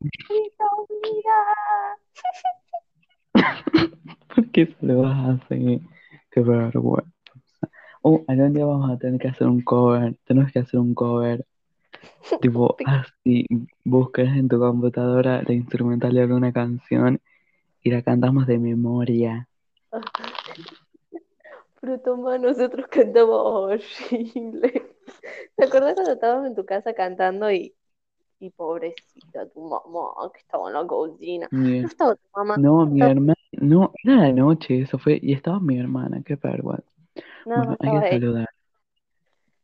¿Por qué se lo vas a hacer? Qué vergüenza. Oh, algún día vamos a tener que hacer un cover. Tenemos que hacer un cover. Tipo, así, buscas en tu computadora la instrumental de alguna canción y la cantamos de memoria. Pero toma, nosotros cantamos horrible. ¿Te acuerdas cuando estábamos en tu casa cantando y, y pobrecita tu mamá que estaba en la cocina? Mi- No estaba tu mamá. No, mi estaba- hermana, no, era la noche, eso fue, y estaba mi hermana, qué vergüenza. No, Bueno, hay que saludar.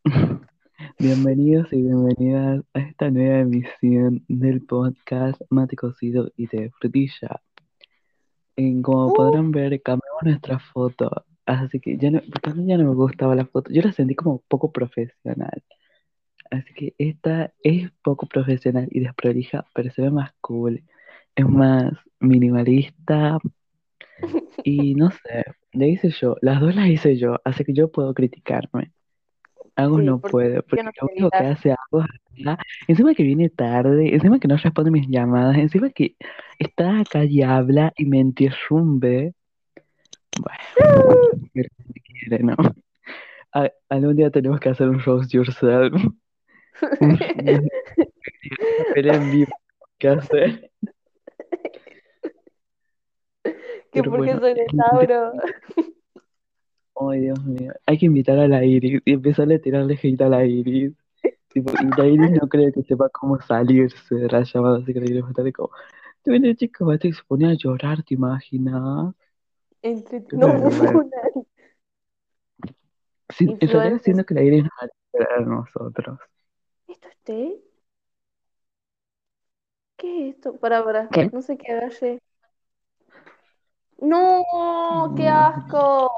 Bienvenidos y bienvenidas a esta nueva emisión del podcast Mate Cocido y de Frutilla. En, como Uh. podrán ver, cambiamos nuestra foto, así que ya no, porque a mí ya no me gustaba la foto, yo la sentí como poco profesional. Así que esta es poco profesional y desprolija, pero se ve más cool, es más minimalista y no sé, la hice yo, las dos las hice yo, así que yo puedo criticarme. Agus Sí, no porque puede, porque no lo único que hace Agus acá, encima que viene tarde, encima que no responde mis llamadas, encima que está acá y habla y me interrumpe. Bueno, si quiere, ¿no? A- algún día tenemos que hacer un roast yourself, pelea en vivo que hacer. Que porque bueno, soy Tauro. Ay, Dios mío. Hay que invitar a la Iris y empezarle a tirarle hate a la Iris. Tipo, y la Iris no creo que sepa cómo salirse de la llamada, así que la Iris va a estar como, tú vienes chica, va a se ponía a llorar, ¿te imaginas? Entre... Qué No, vergüenza. una. Sí, Influencers. siento que la Iris nos va a llorar a nosotros. ¿Esto es té? ¿Qué es esto? Para, para. ¿Qué? No sé qué agarre. ¡No! ¡Qué asco!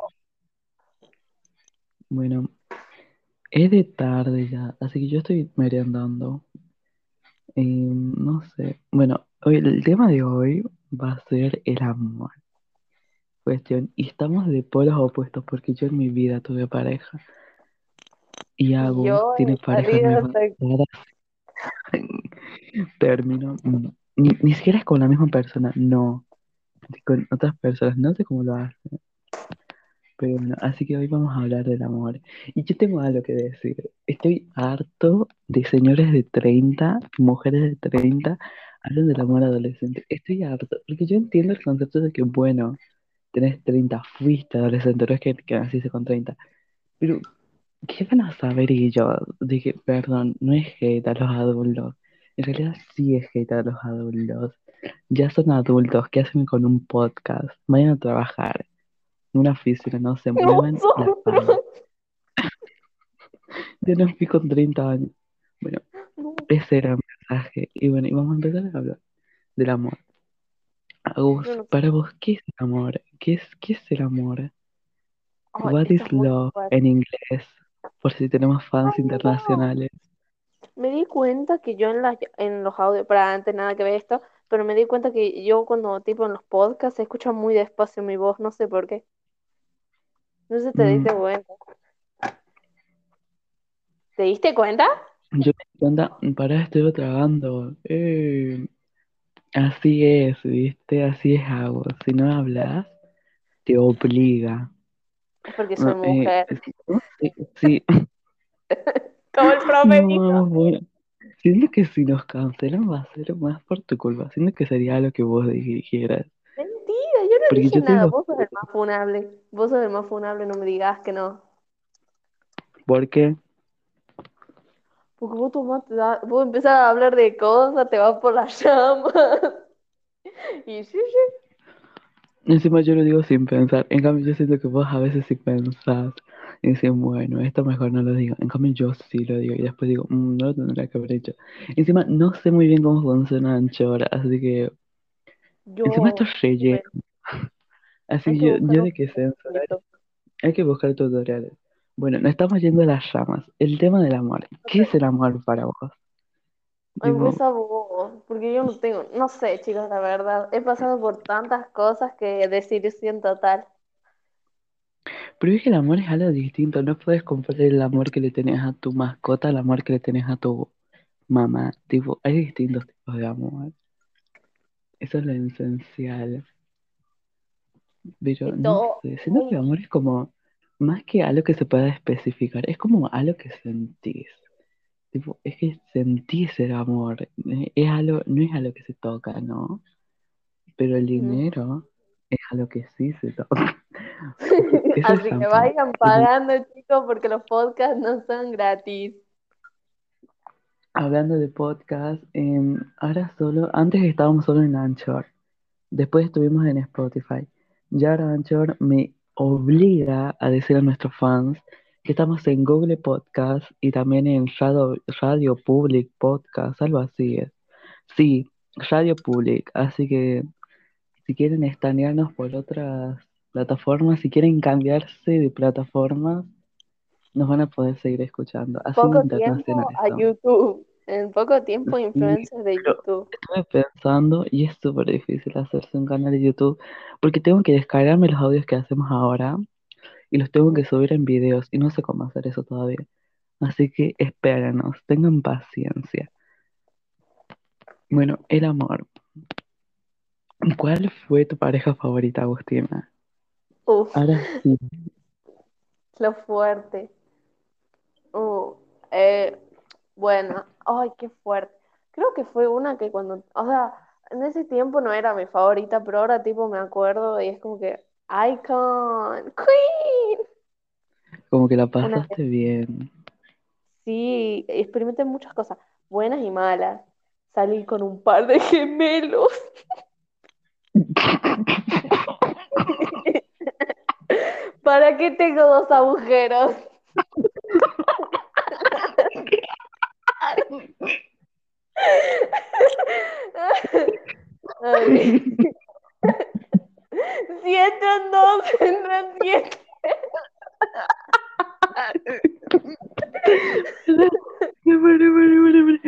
Bueno, es de tarde ya, así que yo estoy merendando. Eh, no sé. Bueno, hoy, el tema de hoy va a ser el amor. Cuestión, y estamos de polos opuestos porque yo en mi vida tuve pareja y Agus Yo tiene en pareja misma soy- término. mm, Ni, ni siquiera es con la misma persona, no. Con otras personas, no sé cómo lo hace. Pero bueno, así que hoy vamos a hablar del amor. Y yo tengo algo que decir. Estoy harto de señores de 30, mujeres de 30, hablan del amor adolescente. Estoy harto, porque yo entiendo el concepto de que, bueno, tenés 30, fuiste adolescente, no es que, que naciste con 30. Pero, ¿qué van a saber ellos? De que, perdón, no es hate a los adultos. En realidad sí es hate a los adultos. Ya son adultos, ¿qué hacen con un podcast? Vayan a trabajar en una oficina, no se espalda. Yo no fui con 30 años. Bueno, No. ese era el mensaje. Y bueno, y vamos a empezar a hablar del amor. Agus, no para vos, ¿qué es el amor? ¿Qué es, qué es el amor? Ay, What is love en inglés? Por si tenemos fans Ay, no. internacionales. Me di cuenta que yo en, las en los audios, para antes nada que ver esto, pero me di cuenta que yo cuando tipo en los podcasts se escucha muy despacio mi voz, no sé por qué. No sé si te Mm, diste cuenta. ¿Te diste cuenta? yo me di cuenta, para estoy tragando. Eh, así es, ¿viste? Así es Agus. Si no hablas, te obliga. Porque soy eh, mujer. sí, sí, Como el profe No, dijo. bueno, siento que si nos cancelan va a ser más por tu culpa. Siento que sería lo que vos dijeras. Mentira, yo no Porque dije yo nada. Vos sos el más funable. Vos sos el más funable, no me digas que no. ¿por qué? Porque vos tomás, te da- vos empezás a hablar de cosas, te vas por las llamas. Y sí, sí. Encima yo lo digo sin pensar. En cambio, yo siento que vos a veces sí pensás y decís, bueno, esto mejor no lo digo. En cambio, yo sí lo digo y después digo, "Mm, no lo tendría que haber hecho. Encima, no sé muy bien cómo funciona Anchor, así que. Encima, esto es relleno. Así yo, yo de que censurar, hay que buscar tutoriales. Bueno, nos estamos yendo a las ramas. El tema del amor. ¿Qué es el amor para vos? Tipo, Empieza vos, porque yo no tengo, no sé, chicos, la verdad. He pasado por tantas cosas que desilusión total. Pero es que el amor es algo distinto, no puedes comparar el amor que le tenés a tu mascota al amor que le tenés a tu mamá. Tipo, hay distintos tipos de amor. Eso es lo esencial. Pero no sé, siento que el amor es como más que algo que se pueda especificar, es como algo que sentís. Tipo, es que sentís el amor, eh, es algo, no es algo que se toca, ¿no? Pero el dinero es algo que sí se toca. Así que vayan pagando, chicos, porque los podcasts no son gratis. Hablando de podcast, em, ahora solo, antes estábamos solo en Anchor, después estuvimos en Spotify. Ya ahora Anchor me obliga a decir a nuestros fans que estamos en Google Podcast y también en Radio, Radio Public Podcast, algo así es. Sí, Radio Public, así que si quieren estanearnos por otras plataformas, si quieren cambiarse de plataforma, nos van a poder seguir escuchando. Así Poco internacional tiempo a. YouTube. En poco tiempo, influencers de YouTube. estuve pensando y es súper difícil hacerse un canal de YouTube porque tengo que descargarme los audios que hacemos ahora y los tengo que subir en videos y no sé cómo hacer eso todavía. Así que espéranos, tengan paciencia. Bueno, el amor. ¿Cuál fue tu pareja favorita, Agustina? Uf, Ahora sí, lo fuerte. Uh, eh, bueno, ay, qué fuerte. Creo que fue una que cuando, o sea, en ese tiempo no era mi favorita, pero ahora tipo me acuerdo y es como que Icon, Queen. como que la pasaste bien. sí, experimenté muchas cosas, buenas y malas. Salí con un par de gemelos. ¿Para qué tengo dos agujeros? Ay. Pare, pare.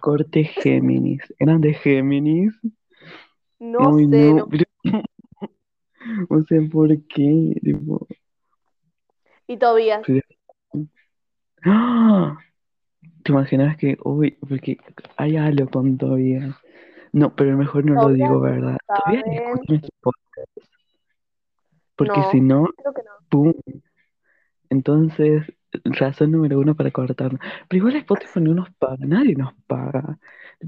Corte Géminis. ¿Eran de Géminis? No Ay, sé, no, no. pero no sé por qué. tipo, Y Tobías. pero- ¡Ah! ¿Te imaginas que, uy, porque hay algo con Tobias? No, pero mejor no lo digo, ¿verdad? Tobias saben. escucha nuestro podcast. Porque No, si no, creo que no. ¡pum! Entonces, razón número uno para cortarnos. Pero igual Spotify no nos paga, nadie nos paga.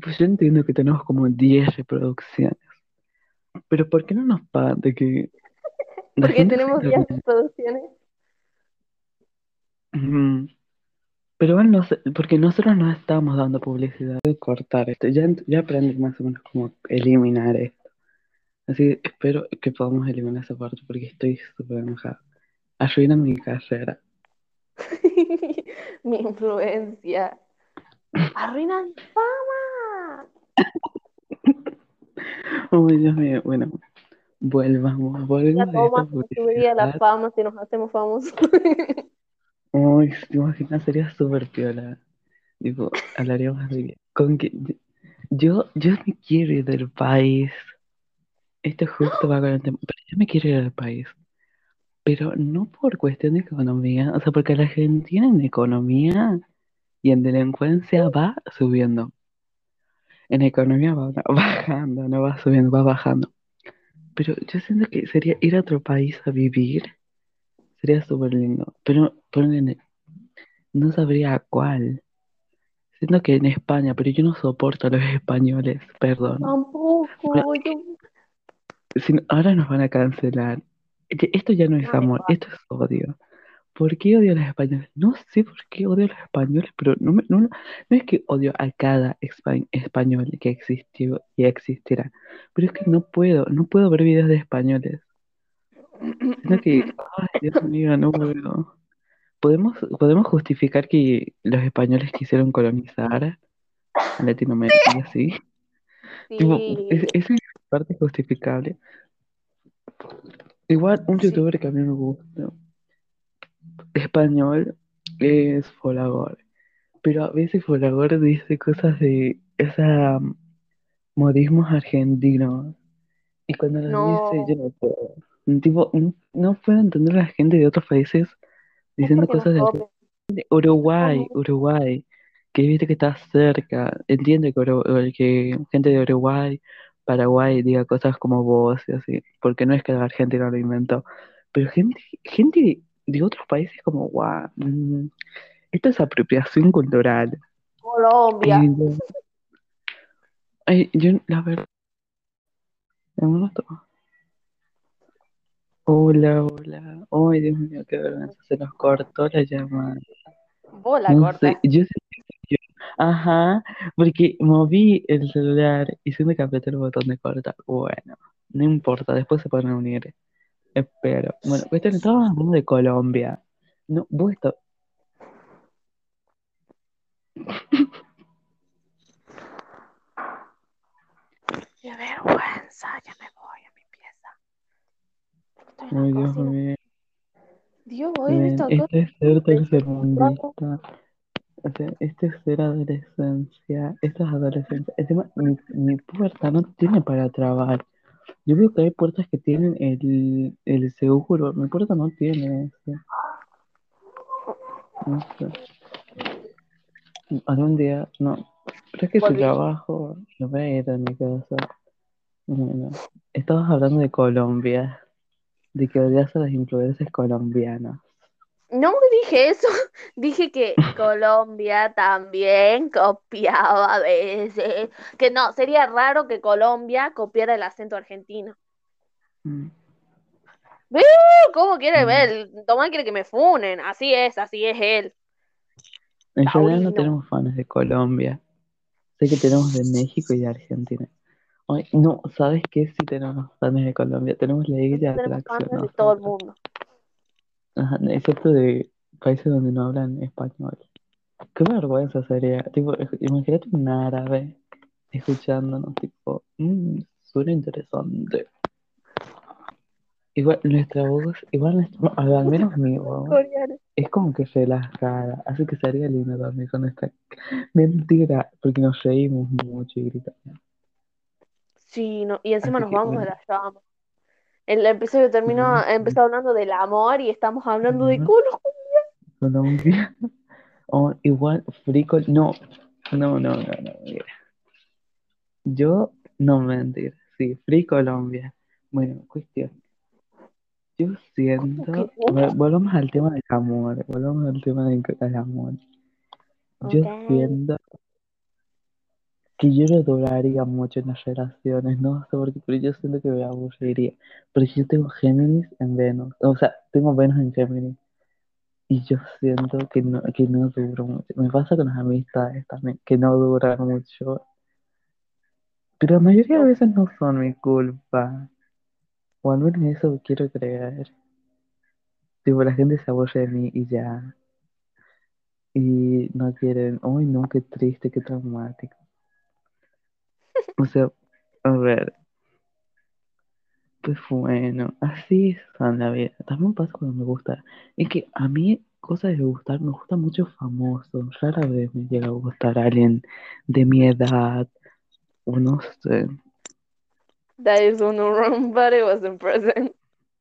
Pues yo entiendo que tenemos como 10 reproducciones. Pero ¿por qué no nos pagan? De que Porque tenemos se 10 reproducciones. Pero bueno, porque nosotros no estamos dando publicidad. A cortar esto. Ya, ya aprendí más o menos cómo eliminar esto. Así que espero que podamos eliminar esa parte porque estoy súper enojada. Arruinan mi carrera. Mi influencia. Arruinan mi fama. Uy, Dios mío. Bueno, volvamos, Ya de esta nos subiría la fama si nos hacemos famosos. Uy, te imaginas, sería súper piola. Tipo, hablaríamos de con que yo, yo me quiero ir del país. Esto justo va con el tema. Pero yo me quiero ir del país. Pero no por cuestión de economía. O sea, porque la Argentina en economía y en delincuencia va subiendo. En economía va bajando, no va subiendo, va bajando. Pero yo siento que sería ir a otro país a vivir. Sería súper lindo. Pero ponle, no sabría cuál. Siento que en España, pero yo no soporto a los españoles, perdón. Tampoco. Bueno, Yo... Ahora nos van a cancelar. Esto ya no es No, amor, esto es odio. ¿Por qué odio a los españoles? No sé por qué odio a los españoles, pero no, me- no, es que odio a cada espa- español que existió y existirá, pero es que no puedo, no puedo ver videos de españoles. Que, ay, Dios mío, no puedo. ¿Podemos, podemos justificar que los españoles quisieron colonizar a Latinoamérica y así? Tipo, Sí, es- esa es parte justificable. Igual, un Sí. youtuber que a mí me gusta, español, es Folagor. Pero a veces Folagor dice cosas de esa modismos argentinos. Y cuando los dice, yo no puedo. Tipo, no, no puedo entender a la gente de otros países Es diciendo cosas de. Uruguay, Uruguay. que viste que está cerca. Entiende que, Uru- que gente de Uruguay, Paraguay diga cosas como vos y así, porque no es que la Argentina lo inventó, pero gente, gente de otros países como, guau, mm, esto es apropiación cultural. Colombia. Y yo, ay, yo, la verdad. Hola, hola. Ay, Dios mío, qué vergüenza. Se nos cortó la llamada. Vos la No cortas. sé, yo sentí que yo- Ajá, porque moví el celular y siento que apreté el botón de cortar. Bueno, no importa, después se pueden unir. Espero. Bueno, cuestión, estábamos hablando de Colombia. No, vos esto. Qué vergüenza, ya me en la Ay, Dios cocina. mío. Dios, hoy visto todo. esto es ser tercermundista. O sea, esto es ser adolescencia. Esto es adolescencia. Encima, mi, mi puerta no tiene para trabar. Yo veo que hay puertas que tienen el, el seguro. Mi puerta no tiene eso. No sé. Algún día, no. Pero es que Volví. trabajo, no voy a ir a mi casa. Bueno, estabas hablando de Colombia. De que odias a las influencias colombianas. No dije eso, dije que Colombia también copiaba a veces. Que no, sería raro que Colombia copiara el acento argentino. Mm. ¿Cómo quiere Mm. ver? Tomás quiere que me funen. Así es, así es él. En realidad no tenemos fans de Colombia. Sé que tenemos de México y de Argentina. Ay, no, ¿sabes qué? Sí tenemos fans de Colombia. Tenemos la isla de Tenemos fans de todo el mundo. Ajá, excepto de países donde no hablan español. Qué vergüenza sería. Tipo, ej- imagínate un árabe escuchándonos, tipo, "Mm, suena interesante. Igual nuestra voz, igual nuestra- no, al al menos mi voz, Coreano. es como que relajada, así que sería lindo dormir con esta mentira, porque nos reímos mucho y gritamos. Sí, no, y encima Así nos que, vamos de la llama. El episodio terminó, ujú, empezó hablando del amor y estamos hablando de culo. Colombia, o igual, frico, no, no, no, no, no, mira. Yo, no mentir, sí, Free Colombia. Bueno, cuestión. Yo ¿Cómo que siento, volvamos al tema del amor, volvamos al tema del, amor. Yo siento que yo no duraría mucho en las relaciones, no sé por qué, pero yo siento que me aburriría. Porque yo tengo Géminis en Venus, o sea, tengo Venus en Géminis. Y yo siento que no, que no duro mucho. Me pasa con las amistades también, que no duran mucho. Pero la mayoría de veces no son mi culpa. O al menos eso quiero creer. Tipo, la gente se aburre de mí y ya. Y no quieren. Uy, no, qué triste, qué traumático. O sea, a ver. Pues bueno, así son la vida. También pasa cuando me gusta. Es que a mí, cosas de gustar, me gusta mucho famoso. Rara vez me llega a gustar alguien de mi edad. O no sé. That is when the wrong body wasn't present.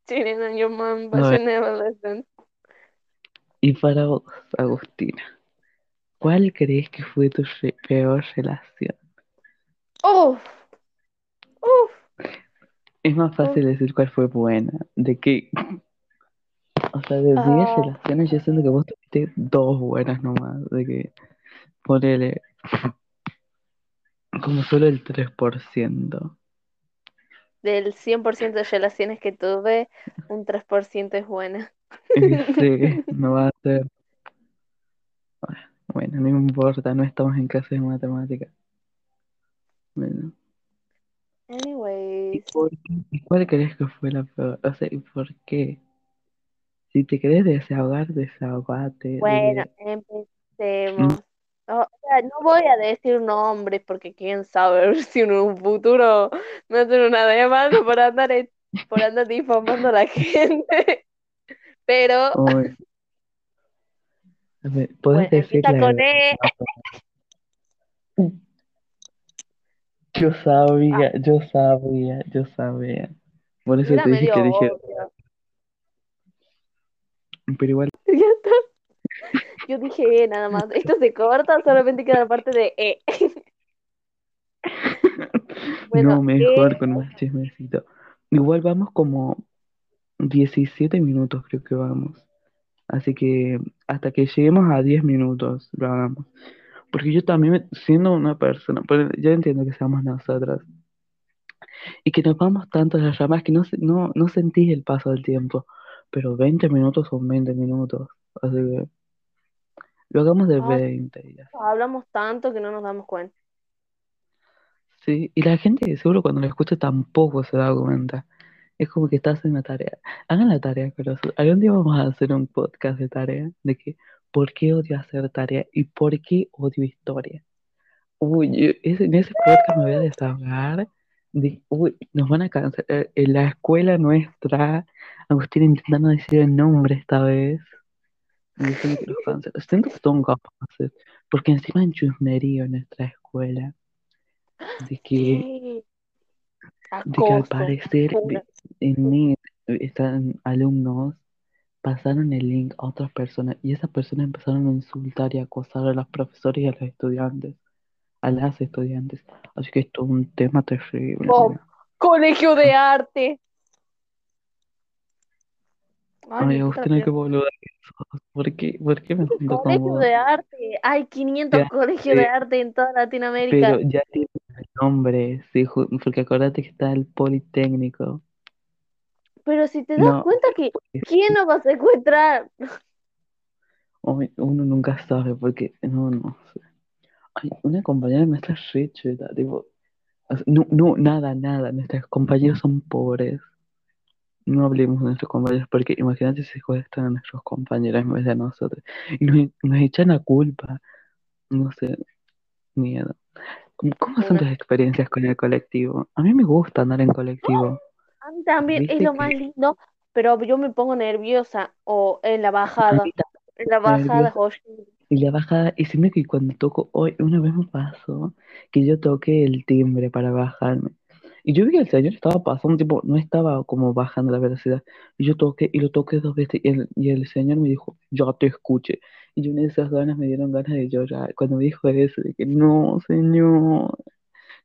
Cheating on your mom, but she ver, never listened. y para vos, Agustina, ¿cuál crees que fue tu peor relación? Uf, uf, Es más uf. fácil decir cuál fue buena. De que, o sea, de 10 Ah, relaciones, yo siento que vos tuviste dos buenas nomás. De que, ponele, como solo el 3%. del 100% de relaciones que tuve, un 3% es buena. Sí, no va a ser. Bueno, no importa, no estamos en clase de matemáticas. Bueno, ¿y, Anyways, por qué? ¿Y cuál crees que fue la peor? O sea, ¿y por qué? Si te querés desahogar, desahogate. De bueno, que, mm, empecemos. O o sea, no voy a decir nombres porque quién sabe si en un futuro me hacen una demanda por andar, en- por andar difamando a la gente. Pero, uy, a ver, ¿podés bueno, decir la con E. Yo Ah, sabía, yo sabía, yo sabía. Por eso era te dije que dije, pero igual, Ya está. Yo dije E nada más. Esto se corta, solamente queda la parte de E. Bueno, No, mejor E. con más chismecito. Igual vamos como 17 minutos, creo que vamos. Así que hasta que lleguemos a 10 minutos lo hagamos. Porque yo también, siendo una persona, pero yo entiendo que seamos nosotras. Y que nos vamos tanto a las ramas que no, no, no sentís el paso del tiempo. Pero 20 minutos son 20 minutos. Así que lo hagamos de Ay, 20 y ya. hablamos tanto que no nos damos cuenta. Sí, y la gente seguro cuando lo escucha tampoco se da cuenta. Es como que estás en la tarea. Hagan la tarea, pero algún día vamos a hacer un podcast de tarea, de que por qué odio hacer tarea y por qué odio historia. Uy, en ese podcast me voy a desahogar. De, uy, nos van a cancelar. En la escuela nuestra, Agustín intentando decir el nombre esta vez, diciendo que los cancelan. Siento que son capaces, porque encima hay chusmerío en nuestra escuela, de que de que al parecer en NET están alumnos, pasaron el link a otras personas y esas personas empezaron a insultar y acosar a los profesores y a los estudiantes, a las estudiantes. Así que esto es un tema terrible. Oh. Colegio de arte. Ay, Ay, que sos. ¿Por qué, por qué me junto con Colegio vos? de arte. Hay 500 Ya colegios de arte en toda pero Latinoamérica. ya tiene el nombre, sí, porque acordate que está el Politécnico. Pero si te das No, cuenta que es- ¿quién nos va a secuestrar? Ay, uno nunca sabe porque no, no sé. Ay, una compañera nuestra es re cheta, tipo, no, no, nada, nada, nuestros compañeros son pobres. No hablemos de nuestros compañeros porque imagínate si secuestran a nuestros compañeros en vez de a nosotros. Y nos, nos echan la culpa. No sé, miedo. ¿Cómo, son tus experiencias con el colectivo? A mí me gusta andar en colectivo. A mí también es lo que más lindo, pero yo me pongo nerviosa o en la bajada. En la bajada. Y la bajada, y siempre que cuando toco, hoy una vez me pasó que yo toqué el timbre para bajarme. Y yo vi que el señor estaba pasando, tipo, no estaba como bajando la velocidad. Y yo toqué, y lo toqué dos veces, y el, y el señor me dijo, yo te escuché. Y yo en esas ganas me dieron ganas de llorar. Cuando me dijo eso, de que no, señor,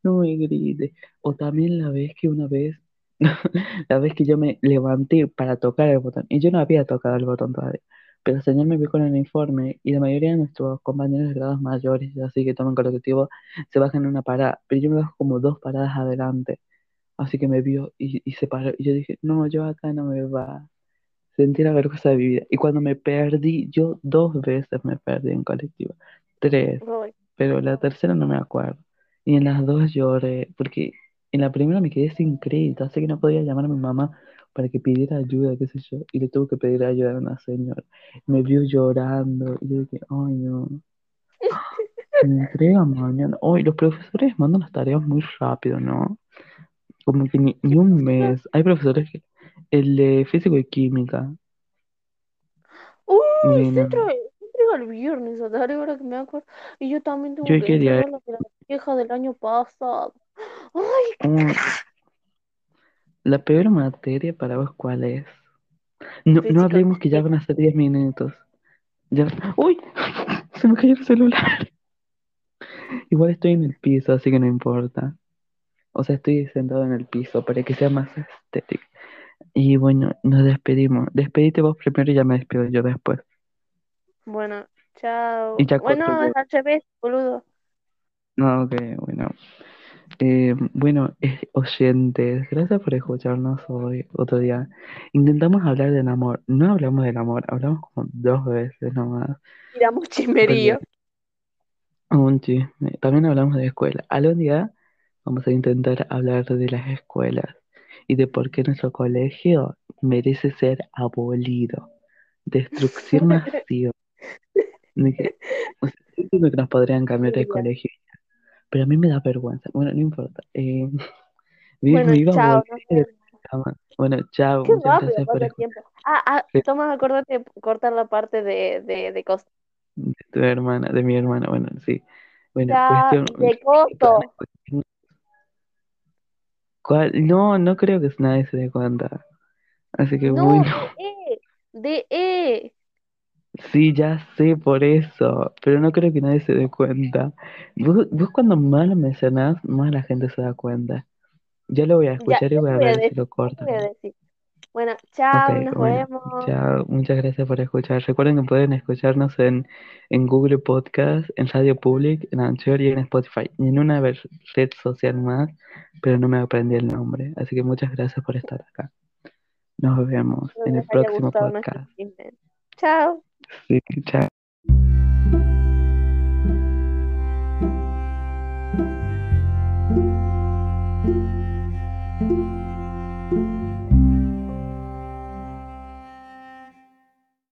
no me grite. O también la vez que una vez, la vez que yo me levanté para tocar el botón, y yo no había tocado el botón todavía. Pero el señor me vio con el uniforme y la mayoría de nuestros compañeros de grados mayores, así que toman colectivo, se bajan en una parada, pero yo me bajo como dos paradas adelante. Así que me vio y, y se paró. Y yo dije, no, yo acá no me va. Sentí la vergüenza de mi vida. Y cuando me perdí, yo dos veces me perdí en colectivo. Tres, pero la tercera no me acuerdo. Y en las dos lloré, porque en la primera me quedé sin crédito, así que no podía llamar a mi mamá para que pidiera ayuda, qué sé yo. Y le tuve que pedir ayuda a una señora. Me vio llorando y yo dije, ay no, me entrega mañana. Hoy los profesores mandan las tareas muy rápido, ¿no? Como que ni, ni un mes. Hay profesores que, el de físico y química, Uy, se entrega, el viernes a ahora que me acuerdo. Y yo también tengo Yo que quería, la vieja del año pasado. Ay, mm, la peor materia para vos, ¿cuál es? No, no hablemos que ya van a ser 10 minutos. Ya. ¡Uy! Se me cayó el celular. Igual estoy en el piso, así que no importa. O sea, estoy sentado en el piso para que sea más estético. Y bueno, nos despedimos. Despedite vos primero y ya me despido yo después. Bueno, chao. Y ya corto Bueno, es al revés, boludo. No, ok, bueno. Eh, bueno, oyentes, gracias por escucharnos hoy, otro día. Intentamos hablar del amor. No hablamos del amor, hablamos como dos veces nomás. Tiramos chismerío. un chisme. También hablamos de escuela. Algún día vamos a intentar hablar de las escuelas y de por qué nuestro colegio merece ser abolido. Destrucción masiva. O sea, que nos podrían cambiar de colegio, pero a mí me da vergüenza. Bueno, no importa. Eh, Bueno, viva chao. Bueno, chao, Qué rápido por tiempo. Ah, ah, acordate de cortar la parte de, de, de cosas. de tu hermana, de mi hermana. Bueno, sí. Bueno, Ya, cuestión. de costo. ¿Cuál? No, no creo que nadie se dé cuenta. Así que No, bueno, de E. De E. Sí, ya sé por eso, pero no creo que nadie se dé cuenta. Vos, vos cuando más lo mencionás, más la gente se da cuenta. Ya lo voy a Ya, escuchar y yo voy te a voy a ver si decir, lo yo te voy a cortan. decir. Bueno, Ok, chao, nos bueno, vemos. chao, muchas gracias por escuchar. Recuerden que pueden escucharnos en, en Google Podcast, en Radio Public, en Anchor y en Spotify. Y en una ver- red social más, pero no me aprendí el nombre. Así que muchas gracias por estar acá. Nos vemos Espero en el les haya próximo gustado nuestro podcast. chisme. Chao. See you, chat.